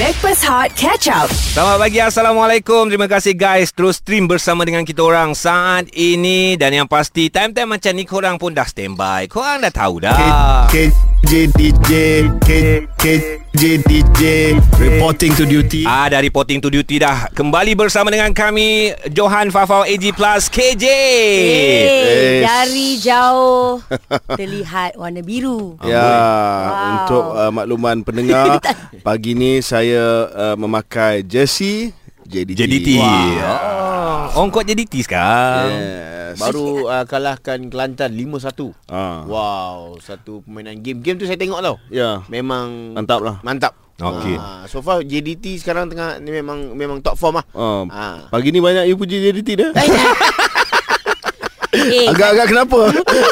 Backpass Hot Catch Up. Selamat pagi. Assalamualaikum. Terima kasih guys. Terus stream bersama dengan kita orang Saat ini. Dan yang pasti Time-time macam ni Korang pun dah standby. Korang dah tahu dah. KJ DJ KJ DJ Reporting to duty. Ah, dah reporting to duty dah. Kembali bersama dengan kami Johan Fafau AG Plus KJ Hey, Yes. dari jauh. Terlihat warna biru. Ya, Wow. untuk uh, makluman pendengar Pagi ni saya uh, memakai jersey JDT JDT oh. Orang kuat JDT sekarang. Yes. Baru uh, kalahkan Kelantan 5-1 Ah. Wow Satu permainan game. Game tu saya tengok tau. Ya, Memang mantap lah. Mantap. Okey. Ah, So far JDT sekarang tengah ni memang memang top form lah. Uh, Ah. Pagi ni banyak you puji JDT dah Eh, Agak-agak kenapa?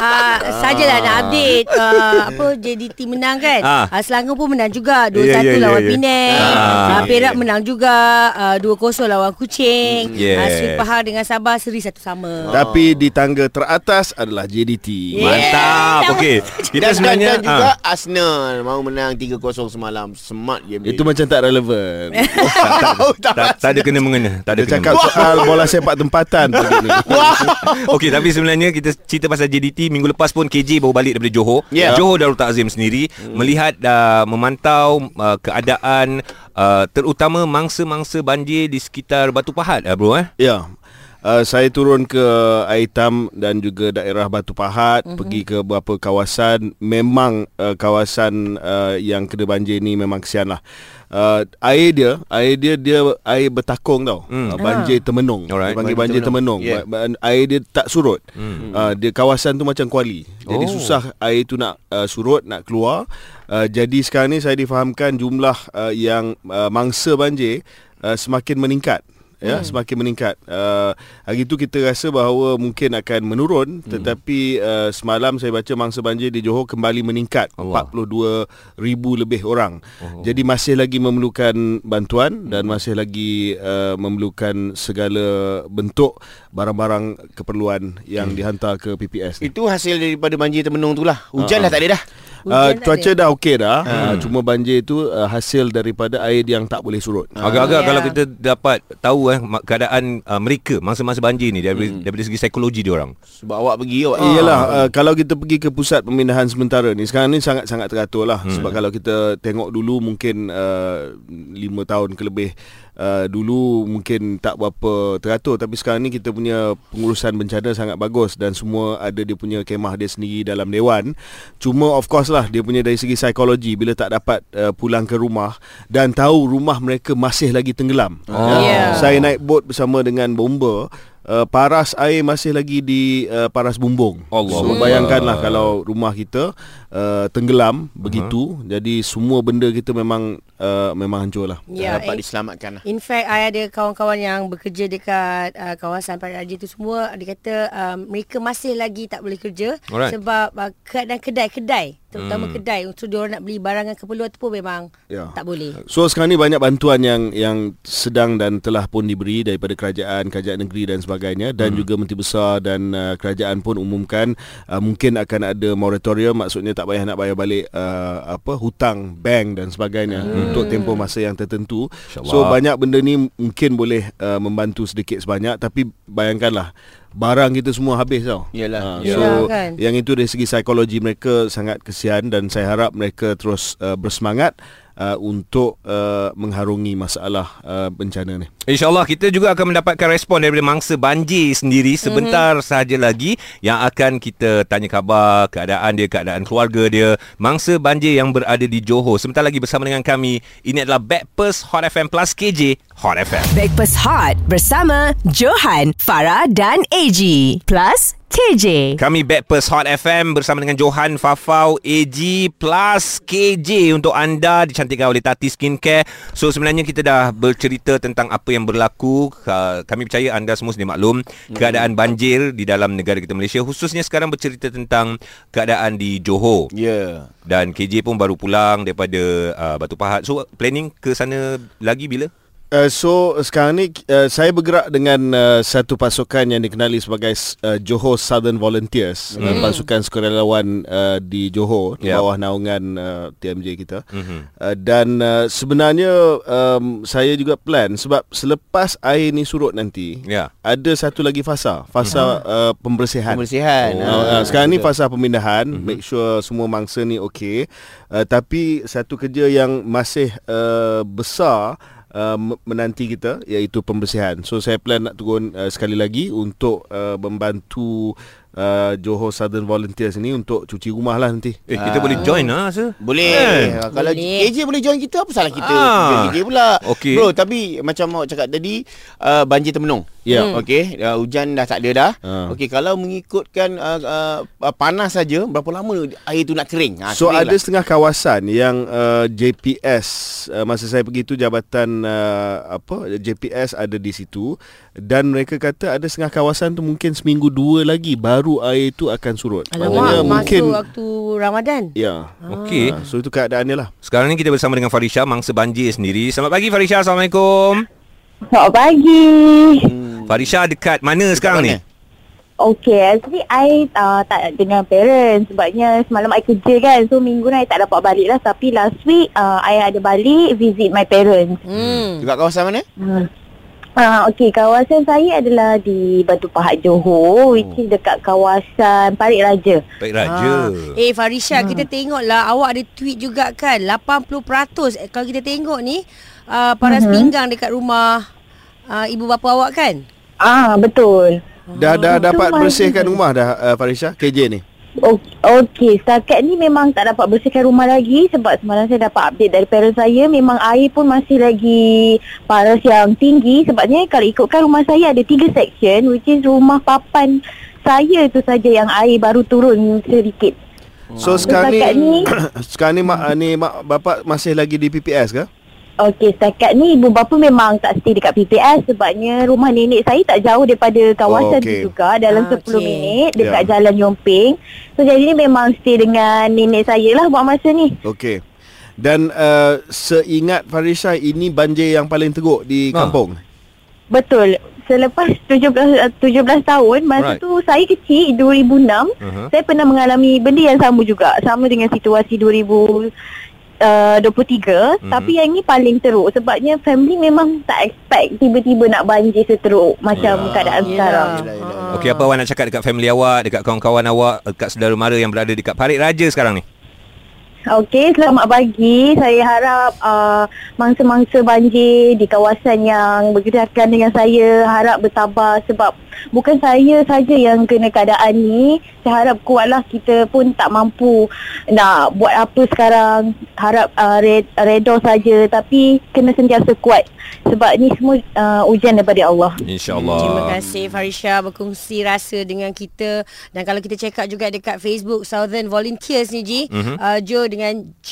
uh, sajalah nak update uh, apa JDT menang kan. Ah. Uh, Selangor pun menang juga 2-1 Ya, ya, ya, lawan ya. Penang. Ah. Uh, Perak menang juga uh, 2-0 lawan Kuching. Yes. Uh, Sri Pahang dengan Sabah seri satu sama. Tapi di tangga teratas adalah JDT Yeah. Mantap Okey Kita dan, sebenarnya dan, dan juga ah. Arsenal Mau menang 3-0 semalam Smart game Itu macam tak relevan tak, tak, tak ada kena mengena Tak ada Dia kena cakap soal bola sepak tempatan Okey tapi sebenarnya kita cerita pasal JDT minggu lepas pun KJ baru balik daripada Johor. Ya. Johor Darul Takzim sendiri hmm. melihat uh, memantau uh, keadaan uh, terutama mangsa-mangsa banjir di sekitar Batu Pahat uh, bro eh. Ya. Uh, saya turun ke Aitam dan juga daerah Batu Pahat, Mhm. mm-hmm. pergi ke beberapa kawasan. Memang uh, kawasan uh, yang kena banjir ni memang kesian lah. Uh, air dia, air dia dia air bertakung tau. Hmm. Mm. Uh, banjir temenung. Alright. Dia panggil Banjir banjir temenung. temenung. Yeah. Air dia tak surut. Mm. Uh, dia kawasan tu macam kuali. Jadi Oh. susah air tu nak uh, surut, nak keluar. Uh, jadi sekarang ni saya difahamkan jumlah uh, yang uh, mangsa banjir uh, semakin meningkat ya hmm. semakin meningkat. Uh, hari tu kita rasa bahawa mungkin akan menurun hmm. tetapi uh, semalam saya baca mangsa banjir di Johor kembali meningkat Allah. 42 ribu lebih orang. Oh. Jadi masih lagi memerlukan bantuan hmm. dan masih lagi uh, memerlukan segala bentuk barang-barang keperluan yang hmm. dihantar ke PPS ni. Itu hasil daripada banjir temenung tu lah Hujan dah tak ada dah Uh, tak cuaca dah okey dah. Hmm. Uh, cuma banjir itu uh, hasil daripada air yang tak boleh surut. Agak-agak Ya. kalau kita dapat tahu eh keadaan uh, mereka masa-masa banjir ni daripada, hmm. daripada segi psikologi dia orang. Sebab awak pergi awak Iyalah uh, kalau kita pergi ke pusat pemindahan sementara ni sekarang ni sangat-sangat teratur lah hmm. sebab kalau kita tengok dulu mungkin uh, 5 tahun ke lebih uh, dulu mungkin tak berapa teratur tapi sekarang ni kita punya pengurusan bencana sangat bagus dan semua ada dia punya kemah dia sendiri dalam dewan cuma of course lah dia punya dari segi psikologi bila tak dapat uh, pulang ke rumah dan tahu rumah mereka masih lagi tenggelam Oh. Ya. saya naik bot bersama dengan bomba uh, paras air masih lagi di uh, paras bumbung. Allah so bayangkanlah kalau rumah kita uh, tenggelam begitu, jadi semua benda kita memang uh, memang hancur lah. Ya, Dapat in, diselamatkan lah in fact I ada kawan-kawan yang bekerja dekat uh, kawasan Raja tu semua dia kata um, mereka masih lagi tak boleh kerja Alright. sebab uh, keadaan kedai-kedai terutama hmm. kedai untuk dia orang nak beli barangan keperluan tu pun memang Ya. tak boleh. So sekarang ni banyak bantuan yang yang sedang dan telah pun diberi daripada kerajaan, kerajaan negeri dan sebagainya dan hmm. juga Menteri Besar dan uh, kerajaan pun umumkan uh, mungkin akan ada moratorium maksudnya tak payah nak bayar balik uh, apa hutang bank dan sebagainya hmm. untuk tempoh masa yang tertentu. InsyaAllah. So banyak benda ni mungkin boleh uh, membantu sedikit sebanyak tapi bayangkanlah barang kita semua habis tau. Yalah. Ah, Yalah, so kan. yang itu dari segi psikologi mereka sangat kesian dan saya harap mereka terus uh, bersemangat uh, untuk uh, mengharungi masalah uh, bencana ni. InsyaAllah kita juga akan mendapatkan respon daripada mangsa banjir sendiri sebentar mm-hmm. sahaja lagi yang akan kita tanya khabar keadaan dia, keadaan keluarga dia, mangsa banjir yang berada di Johor. Sebentar lagi bersama dengan kami, ini adalah Backpers Hot FM Plus KJ Hot FM. Backpass Hot bersama Johan, Farah dan AG. Plus KJ. Kami Backpers Hot FM bersama dengan Johan Fafau AG plus KJ untuk anda dicantikkan oleh Tati Skincare. So sebenarnya kita dah bercerita tentang apa yang berlaku. Uh, Kami percaya anda semua sedia maklum keadaan banjir di dalam negara kita Malaysia khususnya sekarang bercerita tentang keadaan di Johor. Ya yeah. Dan KJ pun baru pulang daripada uh, Batu Pahat. So planning ke sana lagi bila? Uh, so sekarang ni uh, saya bergerak dengan uh, satu pasukan yang dikenali sebagai uh, Johor Southern Volunteers, mm. uh, pasukan sukarelawan uh, di Johor di Yeah. bawah naungan uh, TMJ kita. Mhm. Uh, dan uh, sebenarnya um, saya juga plan sebab selepas air ni surut nanti Ya. ada satu lagi fasa, fasa uh, pembersihan. Pembersihan. Oh, Ah, uh, sekarang ni fasa pemindahan mm-hmm. make sure semua mangsa ni okey uh, tapi satu kerja yang masih uh, besar uh, menanti kita iaitu pembersihan. So saya plan nak turun uh, sekali lagi untuk uh, membantu uh, Johor Southern Volunteers ni untuk cuci rumah lah nanti Eh, kita Ah. boleh join lah rasa. Boleh. Ha, Kalau Boleh. AJ boleh join kita apa salah kita? Ah. AJ pula. Okey. Bro, tapi macam awak cakap tadi uh, banjir termenung. Ya. Hmm. Okey, uh, hujan dah tak ada dah. Ah. Okey, kalau mengikutkan uh, uh, uh, panas saja berapa lama air tu nak kering? Ha, So kering ada setengah kawasan yang uh, JPS uh, masa saya pergi tu jabatan uh, apa JPS ada di situ dan mereka kata ada setengah kawasan tu mungkin seminggu dua lagi baru air tu akan surut. Alamak, mungkin masuk waktu Ramadan. ya. Okey. Uh, so itu keadaannya lah. Sekarang ni kita bersama dengan Farisha mangsa banjir sendiri. Selamat pagi Farisha. Assalamualaikum. Selamat pagi. Hmm. Farisha dekat mana sekarang ni? mana? Okay, actually I uh, tak dengan parents sebabnya semalam I kerja kan. So minggu ni I tak dapat balik lah. Tapi last week uh, I ada balik visit my parents. Hmm. Dekat kawasan mana? Hmm. Uh, okay, kawasan saya adalah di Batu Pahat Johor which is dekat kawasan Parit Raja. Baik Raja. Ah. Eh Farisha hmm. kita tengoklah awak ada tweet juga kan 80% eh, kalau kita tengok ni uh, paras Mhm. pinggang dekat rumah uh, ibu bapa awak kan? Ah, betul. Dah dah Itu dapat bersihkan rumah dah uh, Farisha KJ ni. Okey, setakat ni memang tak dapat bersihkan rumah lagi sebab semalam saya dapat update dari parents saya memang air pun masih lagi paras yang tinggi sebabnya kalau ikutkan rumah saya ada tiga section which is rumah papan saya tu saja yang air baru turun sedikit. So sekarang Setakat ni ni sekarang ni mak ni mak bapak masih lagi di PPS ke? Okey, setakat ni ibu bapa memang tak stay dekat PPS sebabnya rumah nenek saya tak jauh daripada Oh, kawasan okey. tu juga dalam Ah, 10 okey. minit dekat Ya. Jalan Yomping. So jadi ni memang stay dengan nenek saya lah buat masa ni. Okey. Dan uh, seingat Farisha ini banjir yang paling teruk di Ah. kampung. Betul. Selepas 17 uh, 17 tahun masa Right. tu saya kecil 2006 Uh-huh. saya pernah mengalami benda yang sama juga sama dengan situasi 2000 Uh, 23 Mhm. Tapi yang ni paling teruk Sebabnya family memang tak expect Tiba-tiba nak banjir seteruk Macam Ya. keadaan sekarang Yelah, yelah. Ah. Okey, apa awak nak cakap dekat family awak, dekat kawan-kawan awak, dekat saudara mara yang berada dekat Parit Raja sekarang ni? Okey, selamat pagi. Saya harap uh, mangsa-mangsa banjir di kawasan yang berdekatan dengan saya harap bertabah sebab bukan saya saja yang kena keadaan ni. Saya harap kuatlah kita pun tak mampu nak buat apa sekarang. Harap uh, red, redor saja tapi kena sentiasa kuat sebab ni semua uh, ujian daripada Allah. InsyaAllah. Terima kasih Farisha berkongsi rasa dengan kita dan kalau kita check out juga dekat Facebook Southern Volunteers ni Ji, Mhm. uh, Joe dengan J.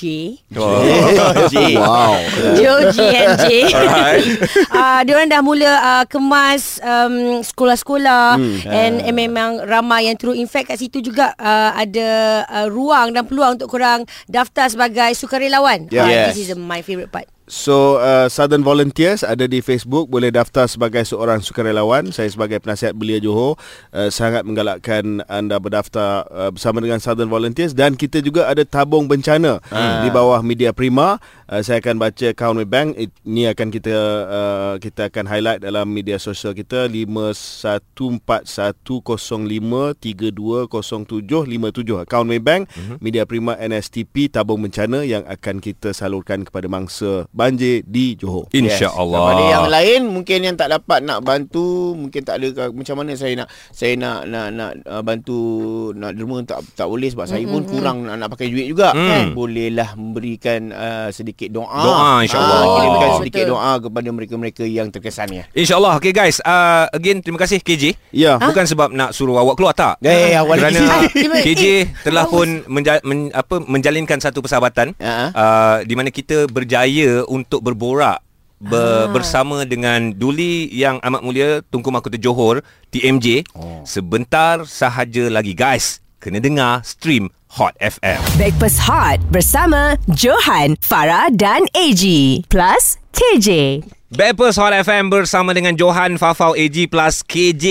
Oh. Wow. Joe G and J. Alright. uh, dia orang dah mula uh, kemas um, sekolah-sekolah Hmm. and uh. memang ramai yang turut infect kat situ juga uh, ada uh, ruang dan peluang untuk korang daftar sebagai sukarelawan. Yeah. Uh, Yes. This is my favourite part. So uh, Southern Volunteers ada di Facebook boleh daftar sebagai seorang sukarelawan. Saya sebagai penasihat belia Johor uh, sangat menggalakkan anda berdaftar uh, bersama dengan Southern Volunteers dan kita juga ada tabung bencana Ah. di bawah Media Prima. Uh, saya akan baca account Bank ini akan kita uh, kita akan highlight dalam media sosial kita 514105320757 account Maybank uh-huh. Media Prima NSTP tabung bencana yang akan kita salurkan kepada mangsa banjir di Johor. InsyaAllah. Kepada yang lain mungkin yang tak dapat nak bantu, mungkin tak ada ke- macam mana saya nak saya nak nak nak uh, bantu nak derma tak tak boleh sebab saya pun kurang nak, nak pakai duit juga. Mm. Kan bolehlah memberikan uh, sedikit doa. Doa, insyaAllah. Ah, kirimkan Betul. sedikit doa kepada mereka-mereka yang terkesan ya. InsyaAllah. Okay guys. Uh, again, terima kasih KJ. Ya. Bukan sebab nak suruh awak keluar tak? Ya, ya, ya, Kerana KJ telah pun menja- men- apa, menjalinkan satu persahabatan Ha. uh, di mana kita berjaya untuk berborak ber, Ah. bersama dengan Duli yang amat mulia Tunku Mahkota Johor TMJ oh. sebentar sahaja lagi guys kena dengar stream Hot FM Breakfast Hot bersama Johan, Farah dan AG. Plus KJ. Backpers Hot FM bersama dengan Johan Fafau AG plus KJ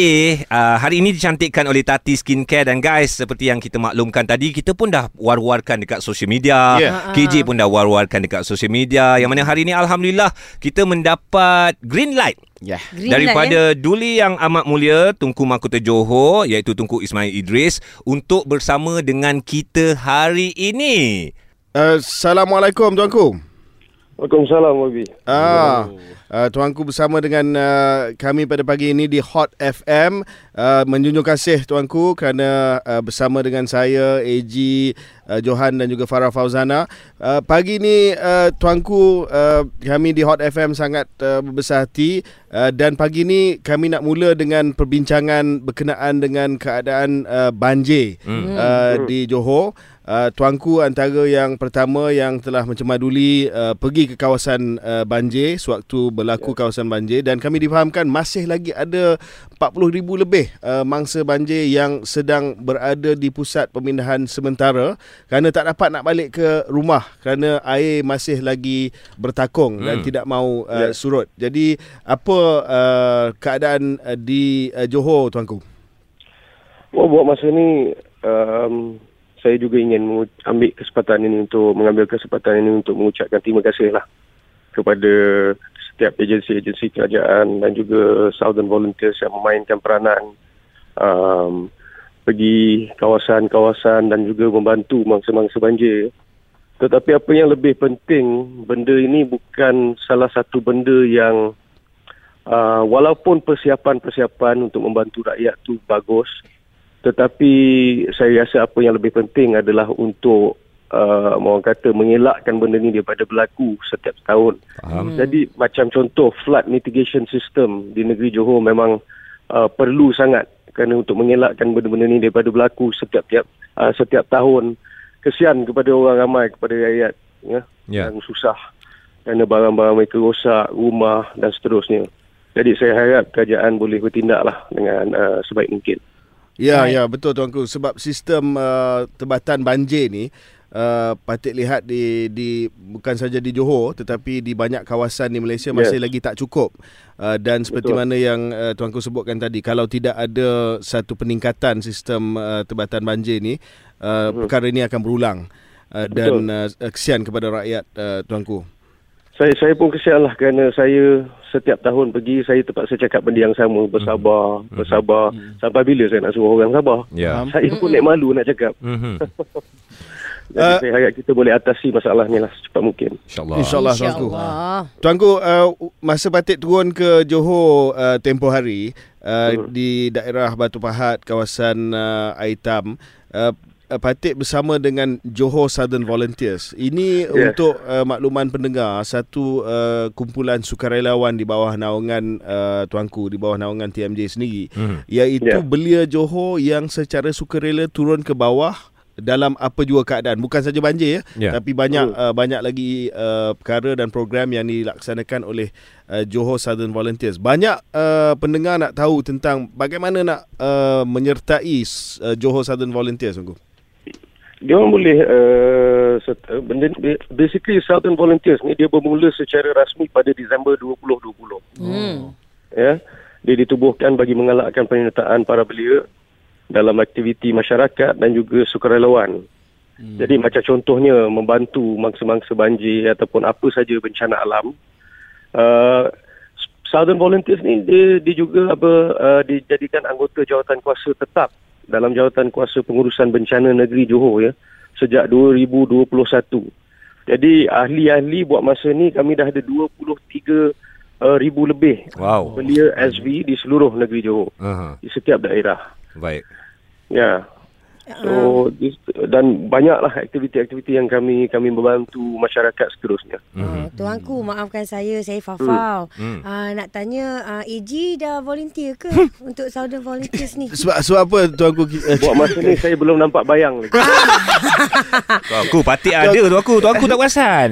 uh, Hari ini dicantikkan oleh Tati Skincare Dan guys, seperti yang kita maklumkan tadi Kita pun dah war-warkan dekat social media Yeah. KJ pun dah war-warkan dekat social media Yang mana hari ini Alhamdulillah Kita mendapat green light Ya. Green Daripada light, eh? Duli Yang Amat Mulia Tunku Mahkota Johor Iaitu Tunku Ismail Idris Untuk bersama dengan kita hari ini Uh, Assalamualaikum tuanku. Waalaikumsalam Wabi. Ah, uh, tuanku bersama dengan uh, kami pada pagi ini di Hot FM. Uh, menjunjung kasih tuanku kerana uh, bersama dengan saya AG uh, Johan dan juga Farah Fauzana. Uh, pagi ini uh, tuanku uh, kami di Hot FM sangat uh, berbesar hati uh, dan pagi ini kami nak mula dengan perbincangan berkenaan dengan keadaan uh, banjir Hmm. uh, di Johor. Uh, tuanku antara yang pertama yang telah mencemaduli uh, pergi ke kawasan uh, banjir sewaktu berlaku kawasan banjir dan kami difahamkan masih lagi ada 40,000 lebih uh, mangsa banjir yang sedang berada di pusat pemindahan sementara kerana tak dapat nak balik ke rumah kerana air masih lagi bertakung hmm. dan tidak mau uh, Ya. surut. Jadi apa uh, keadaan uh, di uh, Johor tuanku? Oh, buat masa ni um, saya juga ingin ambil kesempatan ini untuk mengambil kesempatan ini untuk mengucapkan terima kasih lah kepada setiap agensi-agensi kerajaan dan juga Southern Volunteers yang memainkan peranan um, pergi kawasan-kawasan dan juga membantu mangsa-mangsa banjir. Tetapi apa yang lebih penting, benda ini bukan salah satu benda yang uh, walaupun persiapan-persiapan untuk membantu rakyat tu bagus, tetapi saya rasa apa yang lebih penting adalah untuk uh, orang kata mengelakkan benda ni daripada berlaku setiap tahun. Faham? Jadi macam contoh flood mitigation system di negeri Johor memang uh, perlu sangat kerana untuk mengelakkan benda-benda ni daripada berlaku setiap tiap uh, setiap tahun. Kesian kepada orang ramai kepada rakyat ya Ya. yang susah kerana barang-barang mereka rosak, rumah dan seterusnya. Jadi saya harap kerajaan boleh bertindaklah dengan uh, sebaik mungkin. Ya, ya betul tuanku sebab sistem uh, tebatan banjir ni uh, patut lihat di di bukan saja di Johor tetapi di banyak kawasan di Malaysia masih Yes. lagi tak cukup. Uh, dan seperti Betul. mana yang uh, tuanku sebutkan tadi kalau tidak ada satu peningkatan sistem uh, tebatan banjir ni uh, Mhm. perkara ini akan berulang. Uh, dan uh, kesian kepada rakyat uh, tuanku. Saya saya pun kesian lah kerana saya setiap tahun pergi saya terpaksa cakap benda yang sama bersabar Mhm. bersabar sampai bila saya nak suruh orang sabar Ya. saya pun naik malu nak cakap Mhm. jadi Uh, saya harap kita boleh atasi masalah ni lah secepat mungkin InsyaAllah. InsyaAllah tuanku. InsyaAllah. Tuanku, uh, masa Patik turun ke Johor uh, tempoh hari uh, Hmm. di daerah Batu Pahat, kawasan uh, Aitam, uh, Patik bersama dengan Johor Southern Volunteers. Ini Yes. untuk uh, makluman pendengar, satu uh, kumpulan sukarelawan di bawah naungan uh, tuanku, di bawah naungan TMJ sendiri, Mhm. iaitu Ya. belia Johor yang secara sukarela turun ke bawah dalam apa jua keadaan bukan saja banjir ya Ya. tapi banyak uh, banyak lagi uh, perkara dan program yang dilaksanakan oleh uh, Johor Southern Volunteers. Banyak uh, pendengar nak tahu tentang bagaimana nak uh, menyertai uh, Johor Southern Volunteers sungguh. dia orang boleh uh, uh, benda, basically Southern Volunteers ni dia bermula secara rasmi pada Disember 2020 Hmm. ya dia ditubuhkan bagi mengalahkan penyertaan para belia dalam aktiviti masyarakat dan juga sukarelawan. Hmm. Jadi macam contohnya membantu mangsa-mangsa banjir ataupun apa saja bencana alam. Uh, Southern Volunteers ni dia, dia juga apa uh, dijadikan anggota jawatan kuasa tetap dalam jawatan kuasa pengurusan bencana negeri Johor ya sejak 2021. Jadi ahli-ahli buat masa ni kami dah ada 23 uh, ribu lebih Wow. belia SV di seluruh negeri Johor Aha. di setiap daerah. Baik. Ya. So dis- dan banyaklah aktiviti-aktiviti yang kami kami membantu masyarakat seterusnya. Uh, tuanku maafkan saya saya Fafau. Hmm. Uh, nak tanya uh, AG dah volunteer ke untuk Southern Volunteers ni? Sebab sebab apa tuanku uh, Buat masa ni saya belum nampak bayang lagi. Tuanku patik ada tuanku. Tuanku tak perasan.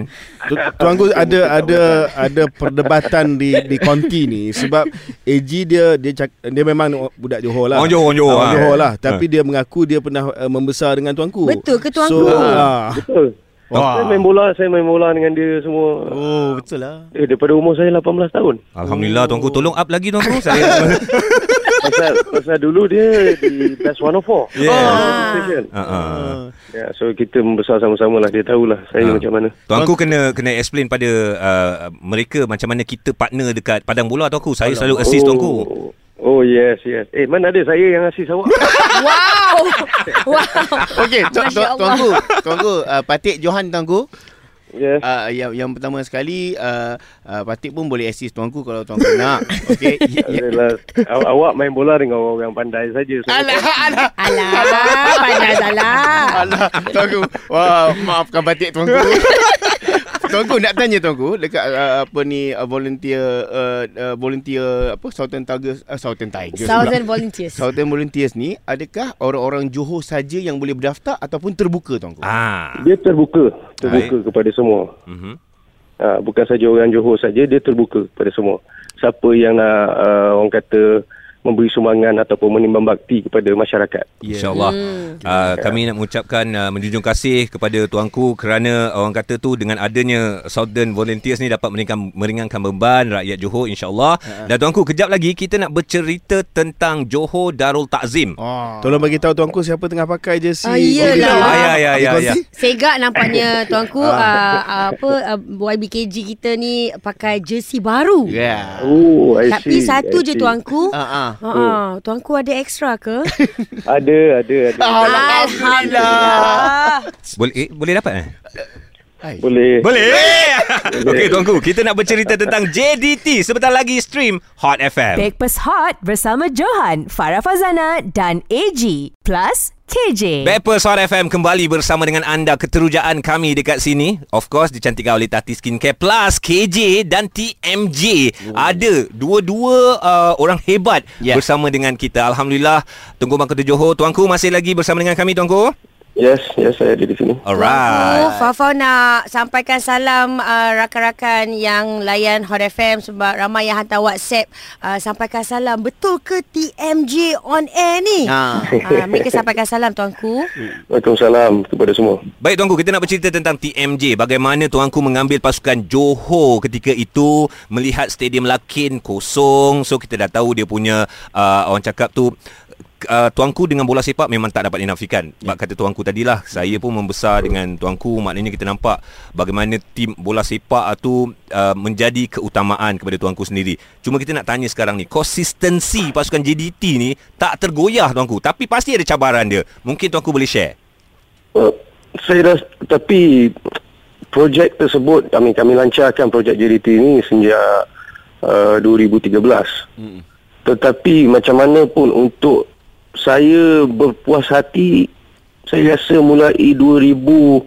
Tu- Tuanku ada ada ada perdebatan di di konti ni sebab AG dia dia cak, dia memang budak Johor lah. Orang Johor, orang Johor, Orang ha. Johor lah. Tapi dia mengaku dia pernah uh, membesar dengan tuanku. Betul ke tuanku? So, ah, Betul. Saya main bola, saya main bola dengan dia semua. Oh, betul lah. Eh, daripada umur saya 18 tahun. Alhamdulillah tuanku tolong up lagi tuanku. Saya Pasal, pasal dulu dia di Best 104. Yeah. Oh. Station. Ha ah. Ya, so kita membesar sama-sama lah. Dia tahulah saya Ah. macam mana. Tuanku kena kena explain pada uh, mereka macam mana kita partner dekat padang bola tuanku. Saya selalu assist tuanku. Oh, yes, yes. Eh, mana ada saya yang assist awak? Wow. wow. Okey, tu, tu, tuanku, tuanku, uh, Patik Johan tuanku. yes. Uh, yang yang pertama sekali uh, uh, Patik pun boleh assist tuanku kalau tuanku nak. Okey. Adalah, aw- awak main bola dengan orang pandai saja. So, Alah, alah. Alah, pandai salah. Alah, tuanku. Wah, maafkan Patik tuanku. tuanku nak tanya tuanku dekat uh, apa ni uh, volunteer uh, uh, volunteer apa Southern Tigers uh, Southern Tigers. pula. Thousand volunteers. Southern Volunteers ni adakah orang-orang Johor saja yang boleh berdaftar ataupun terbuka tuanku? Ah. dia terbuka. Terbuka kepada semua. Mhm. Ha, bukan saja orang Johor saja, dia terbuka kepada semua. Siapa yang nak, uh, orang kata, memberi sumbangan ataupun menimbang bakti kepada masyarakat. InsyaAllah uh, Kami nak mengucapkan uh, Menjunjung kasih kepada tuanku Kerana orang kata tu Dengan adanya Southern Volunteers ni Dapat meringankan, meringankan beban Rakyat Johor insyaAllah Dan tuanku kejap lagi Kita nak bercerita Tentang Johor Darul Takzim Oh. Tolong bagi tahu tuanku siapa tengah pakai jersey. Ah, iyalah. Ah, ya, ya, ya, ya. Segak nampaknya tuanku uh, apa uh, YBKG kita ni pakai jersey baru. Yeah. Oh, I Tapi see, satu I je see. tuanku. Ah ah. Ha ah, tuanku ada extra ke? Ada, ada, ada. Alhamdulillah. Boleh eh, boleh dapat eh? Hai. Boleh. Boleh Okey tuanku Kita nak bercerita tentang JDT Sebentar lagi stream Hot FM Breakfast Hot bersama Johan, Farah Fazana dan AG. Plus KJ. Bepers Hot FM kembali bersama dengan anda Keterujaan kami dekat sini Of course dicantikkan oleh Tati Skincare Plus KJ dan TMJ Ada dua-dua uh, orang hebat Yeah. Bersama dengan kita Alhamdulillah Tunggu Bangkota Johor Tuanku masih lagi bersama dengan kami Tuanku Yes, yes, saya ada di sini. Alright Tuanku, Fafau nak sampaikan salam uh, rakan-rakan yang layan Hot FM sebab ramai yang hantar WhatsApp uh, sampaikan salam. Betul ke TMJ on air ni? Ha. Uh, mereka sampaikan salam tuanku. Waalaikumsalam kepada semua. Baik tuanku kita nak bercerita tentang TMJ Bagaimana tuanku mengambil pasukan Johor ketika itu Melihat stadium Lakin kosong So kita dah tahu dia punya uh, Orang cakap tu Uh, tuanku dengan bola sepak memang tak dapat dinafikan. Sebab kata tuanku tadilah Saya pun membesar dengan tuanku. Maknanya kita nampak Bagaimana tim bola sepak tu uh, Menjadi keutamaan kepada tuanku sendiri. Cuma kita nak tanya sekarang ni Konsistensi pasukan JDT ni Tak tergoyah tuanku. Tapi pasti ada cabaran dia. Mungkin tuanku boleh share. Uh, saya dah, tapi projek tersebut, kami kami lancarkan projek JDT ini sejak uh, 2013. Hmm. Tetapi macam mana pun untuk saya berpuas hati, saya rasa mulai 2020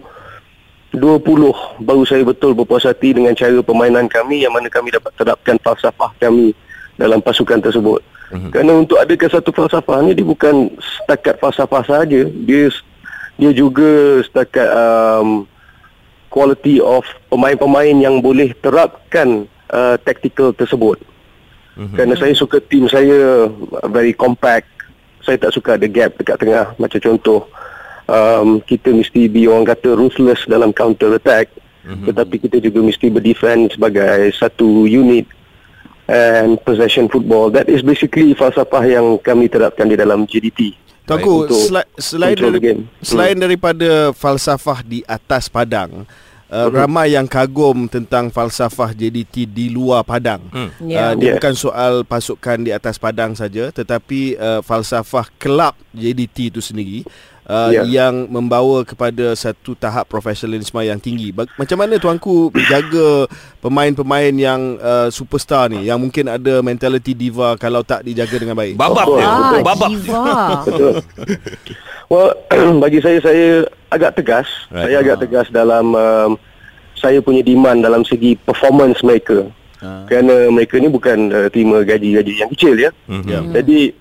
baru saya betul berpuas hati dengan cara permainan kami yang mana kami dapat terapkan falsafah kami dalam pasukan tersebut. Mm-hmm. Kerana untuk adakan satu falsafah ni dia bukan setakat falsafah saja, dia dia juga setakat um, quality of pemain-pemain yang boleh terapkan uh, tactical tersebut. Mm-hmm. Kerana saya suka tim saya very compact. Saya tak suka ada gap dekat tengah. Macam contoh, um, kita mesti be orang kata ruthless dalam counter attack. Mm-hmm. Tetapi kita juga mesti berdefend sebagai satu unit and possession football. That is basically falsafah yang kami terapkan di dalam. Tuanku, Untuk sel- selain dari, game. selain daripada falsafah di atas padang, uh, ramai yang kagum tentang falsafah JDT di luar padang. Hmm. Uh, Ya. dia Yeah. bukan soal pasukan di atas padang saja, tetapi uh, falsafah kelab JDT itu sendiri uh, Ya. yang membawa kepada satu tahap profesionalisme yang tinggi. Macam mana tuanku jaga pemain-pemain yang uh, superstar ni yang mungkin ada mentality diva kalau tak dijaga dengan baik? Babak Oh, dia Ah, Babak. Betul. well, bagi saya saya agak tegas. Right. Saya agak tegas dalam um, saya punya demand dalam segi performance mereka. Ah. Kerana mereka ni bukan uh, terima gaji-gaji yang kecil ya. Mhm. Ya. Jadi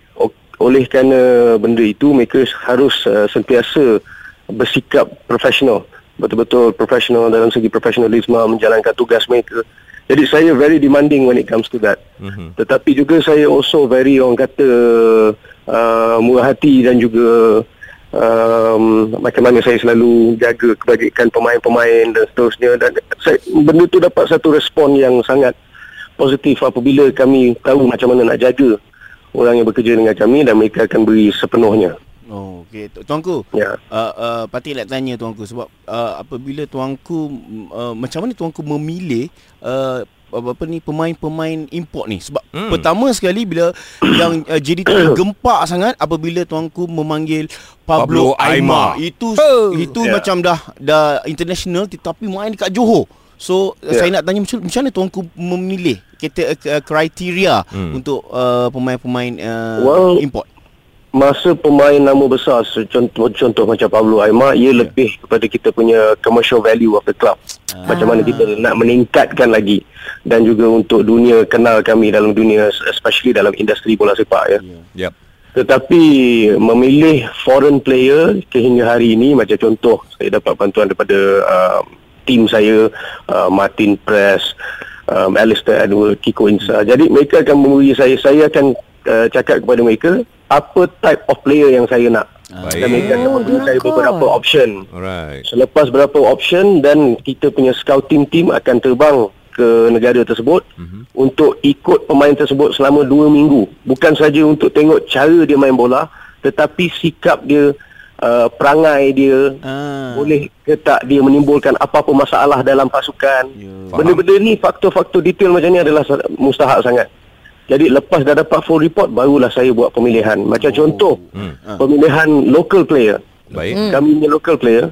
oleh kerana benda itu mereka harus uh, sentiasa bersikap profesional. Betul-betul profesional dalam segi profesionalisme menjalankan tugas mereka. Jadi saya very demanding when it comes to that. Mhm. Tetapi juga saya also very orang kata uh, murah hati dan juga um, macam mana saya selalu jaga kebajikan pemain-pemain dan seterusnya dan saya, benda tu dapat satu respon yang sangat positif apabila kami tahu macam mana nak jaga orang yang bekerja dengan kami dan mereka akan beri sepenuhnya. Oh, okey. Tu- Tuanku, Ya. uh, uh, Patih nak tanya tuanku sebab uh, apabila tuanku uh, macam mana tuanku memilih uh, apa ni pemain-pemain import ni sebab Hmm. pertama sekali bila yang uh, JDT gempak sangat apabila tuanku memanggil Pablo Pablo, Aima. Aimar. Itu Oh. itu Ya. macam dah dah international tetapi main dekat Johor. So yeah. saya nak tanya macam, macam mana tuanku memilih kata uh, kriteria Hmm. untuk uh, pemain-pemain uh, Well, import. Masa pemain nama besar contoh contoh macam Pablo Aimar ia lebih kepada kita punya commercial value of the club. Macam mana kita nak meningkatkan lagi dan juga untuk dunia kenal kami dalam dunia especially dalam industri bola sepak ya. Yep. Tetapi memilih foreign player sehingga hari ini macam contoh saya dapat bantuan daripada uh, tim saya uh, Martin Press, um, Alistair Edward, Kiko Insa. Jadi mereka akan memberi saya saya akan uh, cakap kepada mereka apa type of player yang saya nak. Baik. Dan mereka akan Oh, memberi saya beberapa option. Alright. Selepas berapa option dan kita punya scouting team akan terbang ke negara tersebut mm-hmm. untuk ikut pemain tersebut selama dua minggu. Bukan saja untuk tengok cara dia main bola tetapi sikap dia, uh, perangai dia, Ah. boleh ke tak dia menimbulkan apa-apa masalah dalam pasukan. Ya. Benda-benda ni faktor-faktor detail macam ni adalah mustahak sangat. Jadi lepas dah dapat full report barulah saya buat pemilihan. Macam oh. contoh Hmm. pemilihan local player. Baik. Hmm. Kami punya local player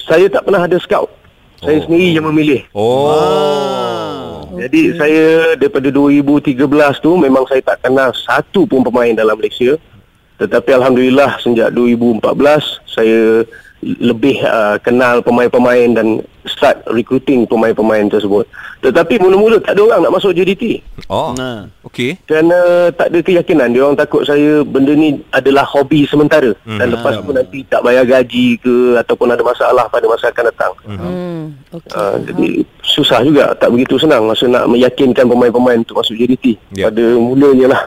Saya tak pernah ada scout Saya Oh. sendiri yang memilih Oh. Jadi saya daripada 2013 tu Memang saya tak kenal satu pun pemain dalam Malaysia Tetapi Alhamdulillah sejak 2014 Saya lebih uh, kenal pemain-pemain dan start recruiting pemain-pemain tersebut. Tetapi mula-mula tak ada orang nak masuk JDT. Oh. Nah. Okey. Kerana tak ada keyakinan Dia orang takut saya Benda ni adalah hobi sementara Hmm. Dan lepas tu nanti tak bayar gaji ke Ataupun ada masalah pada masa akan datang Hmm. Okey. uh, Jadi susah juga Tak begitu senang Masa nak meyakinkan pemain-pemain Untuk masuk JDT Ya. Pada mulanya lah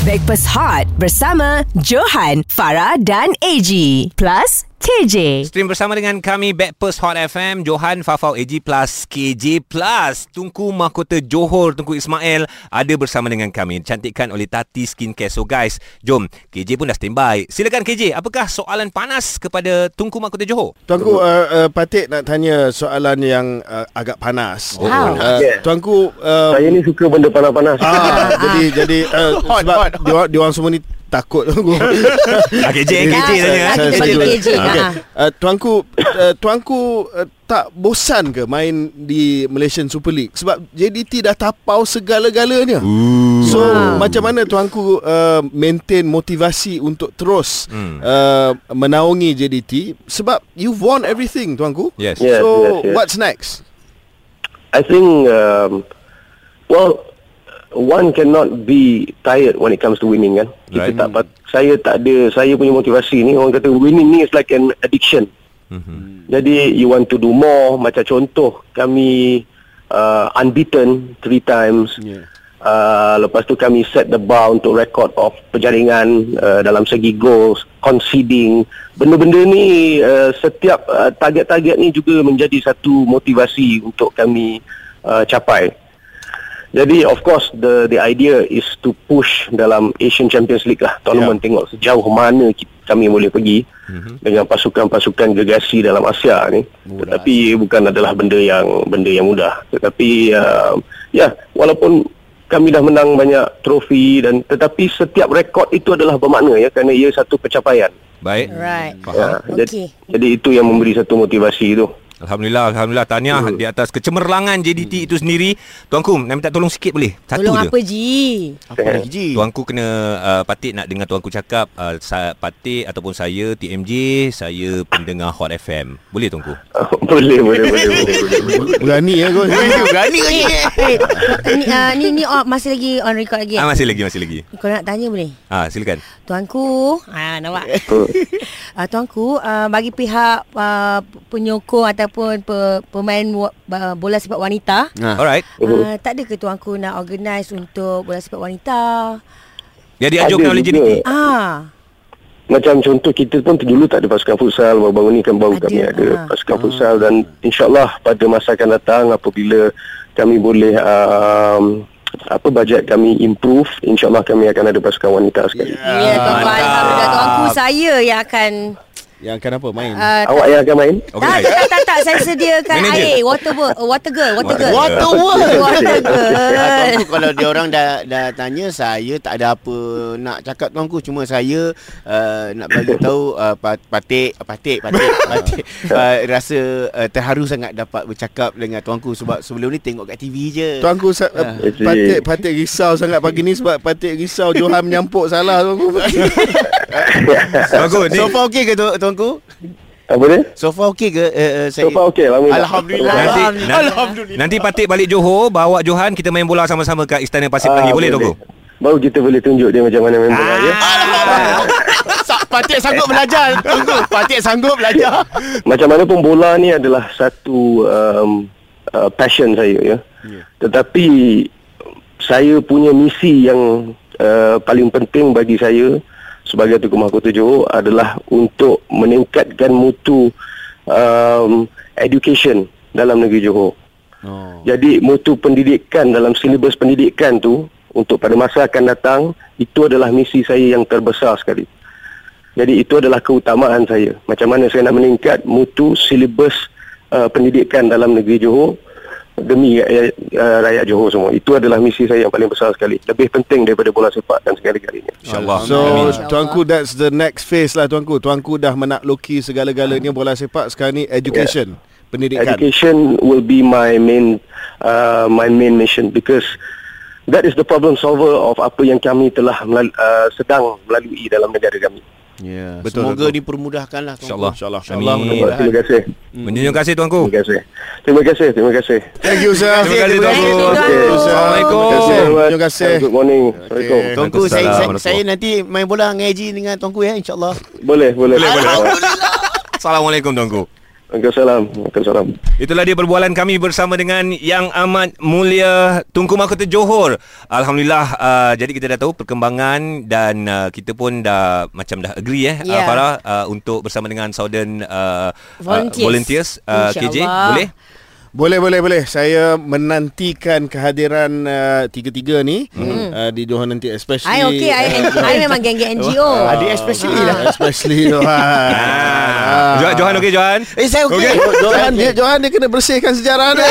Breakfast Hot bersama Johan, Farah dan AG. Plus KJ. Stream bersama dengan kami Backpast Hot FM Johan Fafau AG Plus KJ Plus Tunku Mahkota Johor Tunku Ismail Ada bersama dengan kami Cantikkan oleh Tati Skincare So guys Jom KJ pun dah standby Silakan KJ Apakah soalan panas Kepada Tunku Mahkota Johor Tuanku uh, uh, Patik nak tanya soalan yang uh, agak panas. Oh, How? Uh, Yeah. Tuanku uh, Saya ni suka benda panas-panas ah jadi jadi uh, Hot, sebab hot, dia orang dia orang semua ni takut ah, KJ KJ Ah, tanya ah, Saya. Ah. Tuanku uh, tuanku uh, tak bosan ke main di Malaysian Super League sebab JDT dah tapau segala-galanya. So Wow. macam mana tuanku uh, maintain motivasi untuk terus Hmm. uh, menaungi JDT sebab you've won everything tuanku. Yes Yes, so yes, yes. what's next? I think um, Well One cannot be tired when it comes to winning kan. Kita Right. tak pat- saya tak ada saya punya motivasi ni orang kata winning ni is like an addiction. Mhm. Jadi you want to do more macam contoh kami uh, unbeaten three times. Yeah. Uh, lepas tu kami set the bar untuk record of perjaringan uh, dalam segi goals, conceding. Benda-benda ni uh, setiap uh, target-target ni juga menjadi satu motivasi untuk kami uh, capai. Jadi of course the the idea is to push dalam Asian Champions League lah. Tournament yeah. tengok sejauh mana kita, kami boleh pergi mm-hmm. dengan pasukan-pasukan gegasi dalam Asia ni. Mudah. Tetapi bukan adalah benda yang benda yang mudah. Tetapi uh, ya walaupun kami dah menang banyak trofi dan tetapi setiap rekod itu adalah bermakna ya kerana ia satu pencapaian. Baik Right. Ya, Faham jadi, jadi itu yang memberi satu motivasi itu. Alhamdulillah Alhamdulillah Tahniah Hmm. di atas kecemerlangan JDT itu sendiri Tuanku Nak minta tolong sikit boleh Satu Tolong je apa Ji? Apa lagi Ji? Tuanku kena uh, Patik nak dengar tuanku cakap uh, sa- Patik ataupun saya TMJ Saya pendengar Hot FM Boleh tuanku? boleh, boleh, boleh, boleh, boleh, boleh. Berani ya kau. Berani lagi. Eh, ni, uh, ni, ni oh, masih lagi on record lagi. Ah, eh? masih lagi Masih lagi Kau nak tanya boleh? Ah, Silakan Tuanku, ah nampak. uh, tuanku, uh, bagi pihak uh, penyokong ataupun pe, pemain wa, bola sepak wanita, Ha. Alright uh, tak ada ke tuanku nak organise untuk bola sepak wanita? Yang dianjurkan Ada oleh. JDT Ah, macam contoh kita pun dulu tak ada pasukan futsal baru-baru ni kan baru Ada, kami ada ha. pasukan futsal dan insyaallah pada masa akan datang apabila kami boleh um, apa bajet kami improve insyaallah kami akan ada pasukan wanita sekali Ya, tuan Mantap. Alhamdulillah tuanku saya yang akan Yang akan apa main? uh, awak yang akan main Okey, tak, baik. tak, tak, tak, saya sediakan Manager. air, water, uh, water girl, water girl. Water world. Water Ah, girl. tuanku kalau dia orang dah dah tanya saya tak ada apa nak cakap tuanku cuma saya uh, nak bagi tahu uh, pat- patik patik patik patik uh, rasa uh, terharu sangat dapat bercakap dengan tuanku sebab sebelum ni tengok kat TV je. Tuanku sa- Ah. uh, patik patik risau sangat pagi ni sebab patik risau Johan menyampuk salah tuanku. Bagus ni. So far okey ke tu, tuanku? apa dia So far okey ke? Uh, uh, so far okey alhamdulillah Alhamdulillah. Nanti, Alhamdulillah. nanti, Alhamdulillah. nanti Patik balik Johor Bawa Johan Kita main bola sama-sama Kat Istana Pasir Ah, Pelangi Boleh Tunggu? baru kita boleh tunjuk dia macam mana main bola ya Sa- Patik sanggup belajar Tunggu Patik sanggup belajar macam mana pun bola ni adalah satu um, uh, passion saya ya. Ya. Tetapi saya punya misi yang uh, paling penting bagi saya sebagai Tuku Mahkota Johor adalah untuk meningkatkan mutu um, education dalam negeri Johor. oh. Jadi mutu pendidikan dalam silibus pendidikan tu untuk pada masa akan datang itu adalah misi saya yang terbesar sekali. Jadi itu adalah keutamaan saya. Macam mana saya nak meningkat mutu silibus uh, pendidikan dalam negeri Johor demi rakyat, uh, rakyat Johor semua. Itu adalah misi saya yang paling besar sekali. Lebih penting daripada bola sepak dan segala-galanya. InsyaAllah So Amin. tuanku that's the next phase lah tuanku. Tuanku dah menakluki segala-galanya bola sepak sekarang ni education, pendidikan. Education will be my main uh, my main mission because that is the problem solver of apa yang kami telah melal- uh, sedang melalui dalam negara kami. Ya, Betul, semoga betul. dipermudahkanlah tuanku. InsyaAllah InsyaAllah. Amin. Terima kasih. Menjunjung kasih tuanku Terima kasih. Terima kasih. Terima kasih. Thank you sir. Terima kasih tuanku Terima kasih, tuanku. Assalamualaikum Terima kasih. Terima Terima kasih. Good morning. Assalamualaikum. Tuanku saya, saya, saya nanti main bola dengan Haji dengan tuanku ya insyaAllah. Boleh, boleh. Assalamualaikum tuanku Waalaikumsalam. Waalaikumsalam. Itulah dia perbualan kami bersama dengan Yang Amat Mulia Tunku Mahkota Johor. Alhamdulillah uh, jadi kita dah tahu perkembangan dan uh, kita pun dah macam dah agree eh Ya. yeah. uh, Farah uh, untuk bersama dengan Southern uh, Volunteers. Uh, volunteers uh, KJ boleh? Boleh boleh boleh. Saya menantikan kehadiran uh, tiga-tiga ni hmm. uh, di Johor nanti especially I okay, I, I memang geng-geng NGO. Adik especially lah. especially Johan. Ah. Johan, Johan okey Johan? Eh saya okey. Jo- Johan dia Johan dia kena bersihkan sejarah dia.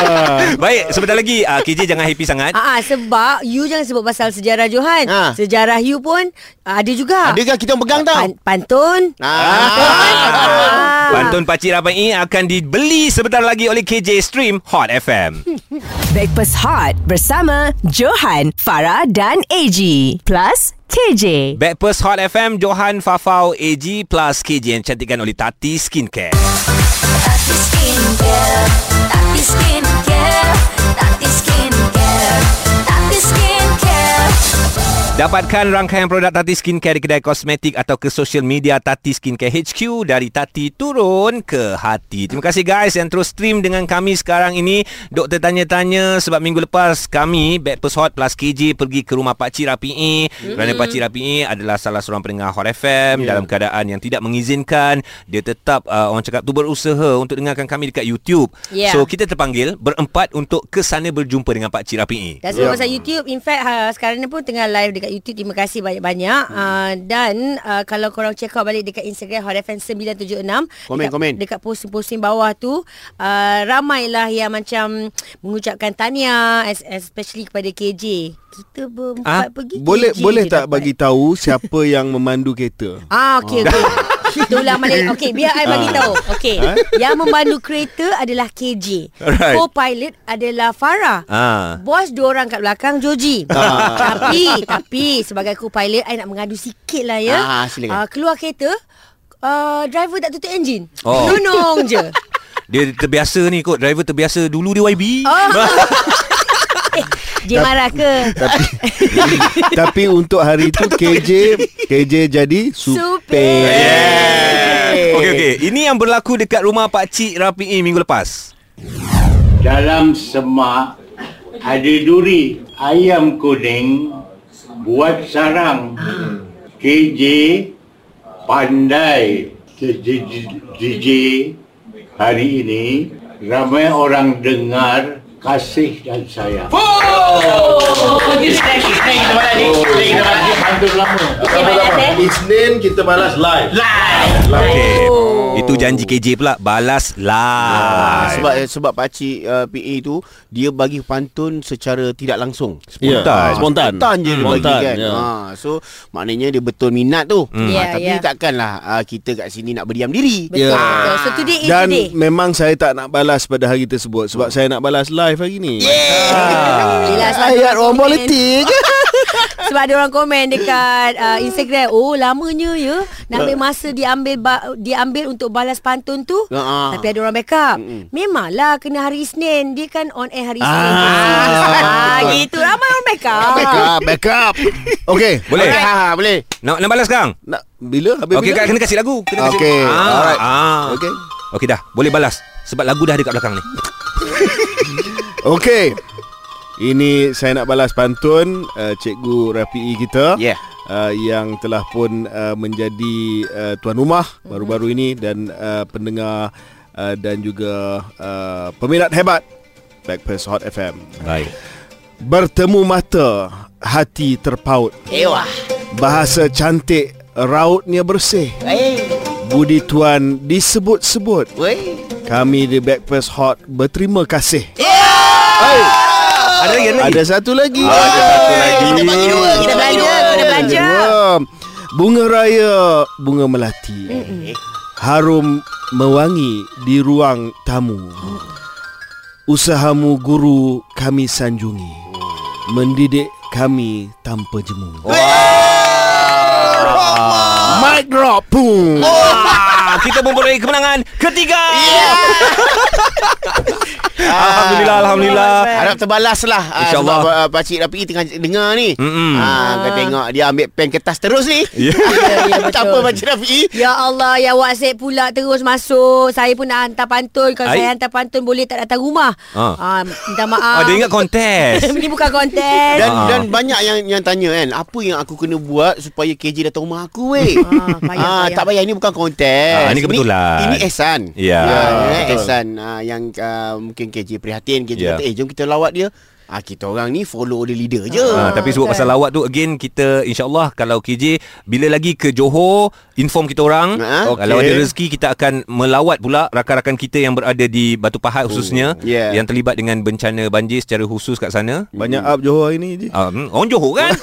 Baik, sebentar lagi uh, KJ jangan happy sangat. Ah, ah, sebab you jangan sebut pasal sejarah Johan. Ha. Sejarah you pun ah, ada juga. Adakah kita orang pegang tau? Pan, pantun. Ah. Ah. Pantun Pakcik Rapai akan dibeli sebentar lagi oleh KJ Stream Hot FM. Breakfast Hot bersama Johan, Farah dan AG. Plus KJ. Backpast Hot FM Johan Fafau AG plus KJ yang cantikkan oleh. Tati Skincare, Tati Skincare, Tati Skincare, Dapatkan rangkaian produk Tati Skincare di kedai kosmetik atau ke social media Tati Skincare HQ dari Tati turun ke hati. Terima kasih guys yang terus stream dengan kami sekarang ini. Doktor tanya-tanya sebab minggu lepas kami Backpast Hot plus KJ pergi ke rumah Pakcik Rapi E mm-hmm. kerana Pakcik Rapi adalah salah seorang pendengar Hot FM yeah. dalam keadaan yang tidak mengizinkan dia tetap uh, orang cakap tu berusaha untuk dengarkan kami dekat YouTube. Yeah. So kita terpanggil berempat untuk ke sana berjumpa dengan Pakcik Rapi E. Dan sebab pasal YouTube In fact ha, Sekarang ni pun tengah live Dekat YouTube Terima kasih banyak-banyak hmm. uh, Dan uh, Kalau korang check out balik Dekat Instagram Hot FM 976 Komen, dekat, komen. Dekat posting-posting bawah tu uh, Ramailah yang macam Mengucapkan tahniah es- Especially kepada KJ Kita berempat Ah, pergi boleh KJ boleh tak dapat. bagi tahu siapa yang memandu kereta? Ah okey okey. Ulang balik. Okey, biar I bagi tahu. Okey. Yang memandu kereta adalah KJ. Alright. Co-pilot adalah Farah. Ah. Bos dua orang kat belakang Joji. tapi tapi sebagai co-pilot I nak mengadu sikit lah ya. Ah, silakan. Uh, keluar kereta uh, driver tak tutup enjin. Oh. Nonong je. Dia terbiasa ni kot Driver terbiasa Dulu dia YB Oh. dia marah ke? Tapi tapi untuk hari itu KJ KJ jadi super. Super. Yeah. Okey okey. Ini yang berlaku dekat rumah Pak Cik Rapi E minggu lepas. dalam semak ada duri ayam kuning buat sarang KJ pandai DJ hari ini ramai orang dengar kasih dan sayang. Isnin kita balas live. Okey. Itu janji KJ pula balas Ah, live. sebab eh, sebab pakcik uh, PA tu dia bagi pantun secara tidak langsung. Ya, Spontan. Spontan. Spontan je dia bagi kan. ya. Ha, so maknanya dia betul minat tu. Hmm. Ha, Ya, tapi ya. takkanlah uh, kita kat sini nak berdiam diri. Betul, Ya. betul. So today is Dan today. memang saya tak nak balas pada hari tersebut sebab saya nak balas live hari ni. Yelah, sebab Ayat orang politik. Sebab ada orang komen dekat uh, Instagram Oh lamanya ya Nak ambil masa diambil ba- diambil untuk balas pantun tu Ha. Tapi ada orang backup Mm-mm. Memanglah kena hari Isnin Dia kan on air hari Isnin Ah. ah, Gitu Ramai orang backup Backup, backup. Okey. Boleh? Ha, ha, boleh. Nak nak balas sekarang? Nak bila habis Okey, bila? kena kasih lagu. Kena kasih. Okey, Ah, alright. ah. Okey. Okey dah, boleh balas. Sebab lagu dah ada kat belakang ni. Okey. Ini saya nak balas pantun uh, Cikgu Rafi'i kita Yeah. uh, Yang telah pun uh, menjadi uh, tuan rumah baru-baru ini Dan uh, pendengar uh, dan juga uh, peminat hebat Backpass Hot FM Baik. Bertemu mata, hati terpaut Ewah. Bahasa cantik, rautnya bersih Eh. Budi tuan disebut-sebut. Kami di Backpass Hot berterima kasih Ada lagi, ada lagi. Ada satu lagi Ada satu lagi. Kita bagi dua. Kita belanja Kita belanja. Bunga raya Bunga melati Harum mewangi Di ruang tamu Usahamu guru Kami sanjungi Mendidik kami Tanpa jemu Mic drop Boom Ah, kita memperoleh kemenangan ketiga. Alhamdulillah, alhamdulillah. Harap terbalas lah uh, InsyaAllah. Sebab uh, Pakcik Rapi tengah dengar ni Mm-mm. ha, Kau tengok dia ambil pen kertas terus ni. Ya, ya, betul. Tak apa Pakcik Rapi Ya Allah Ya WhatsApp pula terus masuk Saya pun nak hantar pantun Kalau Ai. saya hantar pantun Boleh tak datang rumah Ah. ah, Minta maaf Ah, dia ingat kontes. Ini bukan konten dan Ah. dan banyak yang yang tanya kan apa yang aku kena buat supaya KJ datang rumah aku weh. Ah, payah, ah, payah. tak payah ini bukan kontes. Ah, ini kebetulan. Ini, ini ihsan. Ya. ya Betul. ihsan ah, yang ah, mungkin KJ prihatin KJ Ya. kata eh jom kita lawat dia. Ah kita orang ni follow the leader je. Ha, tapi sebut pasal lawat tu again kita insyaallah kalau KJ bila lagi ke Johor inform kita orang Ha? kalau Okey. ada rezeki kita akan melawat pula rakan-rakan kita yang berada di Batu Pahat khususnya Yeah. yang terlibat dengan bencana banjir secara khusus kat sana. Banyak up Johor hari ni je Um, orang Johor kan?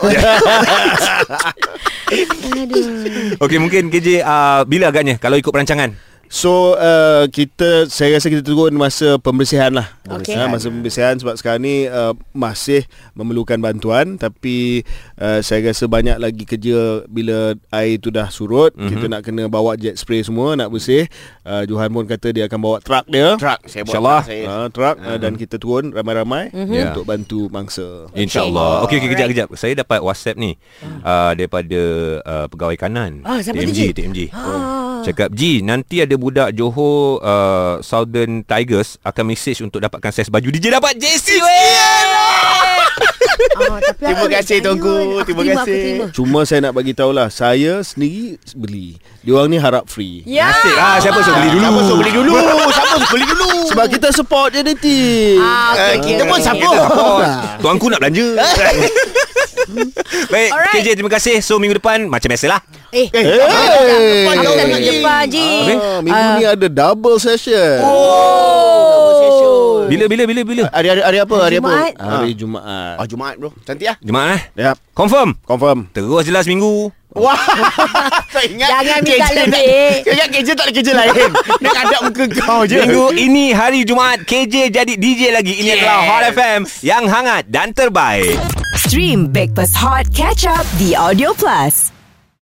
Okey mungkin KJ uh, bila agaknya kalau ikut perancangan? So uh, kita saya rasa kita turun masa pembersihan lah. Okey. Ha, masa pembersihan sebab sekarang ni uh, masih memerlukan bantuan tapi uh, saya rasa banyak lagi kerja bila air tu dah surut. Mm-hmm. Kita nak kena bawa jet spray semua nak bersih. Uh, Johan pun kata dia akan bawa truck dia. Truck saya buat InsyaAllah. truck saya. Uh, truck uh, dan kita turun ramai-ramai mm-hmm. untuk bantu mangsa. InsyaAllah Okey okay, kejap kejap Saya dapat WhatsApp ni uh, Daripada uh, Pegawai kanan Ah, siapa tu, TMG? TMG Ah. Cakap Ji Nanti ada budak Johor uh, Southern Tigers Akan message untuk dapatkan saiz baju DJ dapat JC Ah, tapi Terima kasih, Tuanku. Aku Terima terima, kasih. Terima. Cuma saya nak bagi tahulah saya sendiri beli. Diorang ni harap free. Ya. Asyik lah Siapa suruh beli dulu Siapa suruh beli dulu? Siapa suruh beli dulu? Sebab kita support charity. Ah, Eh, okey, kita pun okey. support. Tuanku nak belanja Baik Alright. KJ terima kasih So minggu depan Macam biasalah Eh, Hey. aku tak nak jumpa Ji. Ah, minggu ni ada double session. Oh. Bila bila bila bila Hari hari, hari apa? Hari Jumaat. apa? Hari Jumaat. Ah Jumaat bro. Cantik ah. Jumaat eh Yap, Confirm confirm. Terus jelas minggu Wah. tak ingat. Jangan minta KJ tak- lebih. Kau ingat KJ tak ada kerja lain. Dia ada muka kau je. Minggu ini hari Jumaat KJ jadi DJ lagi Ini adalah Hot FM Yang hangat dan terbaik Stream Breakfast Hot Catch Up di Audio Plus.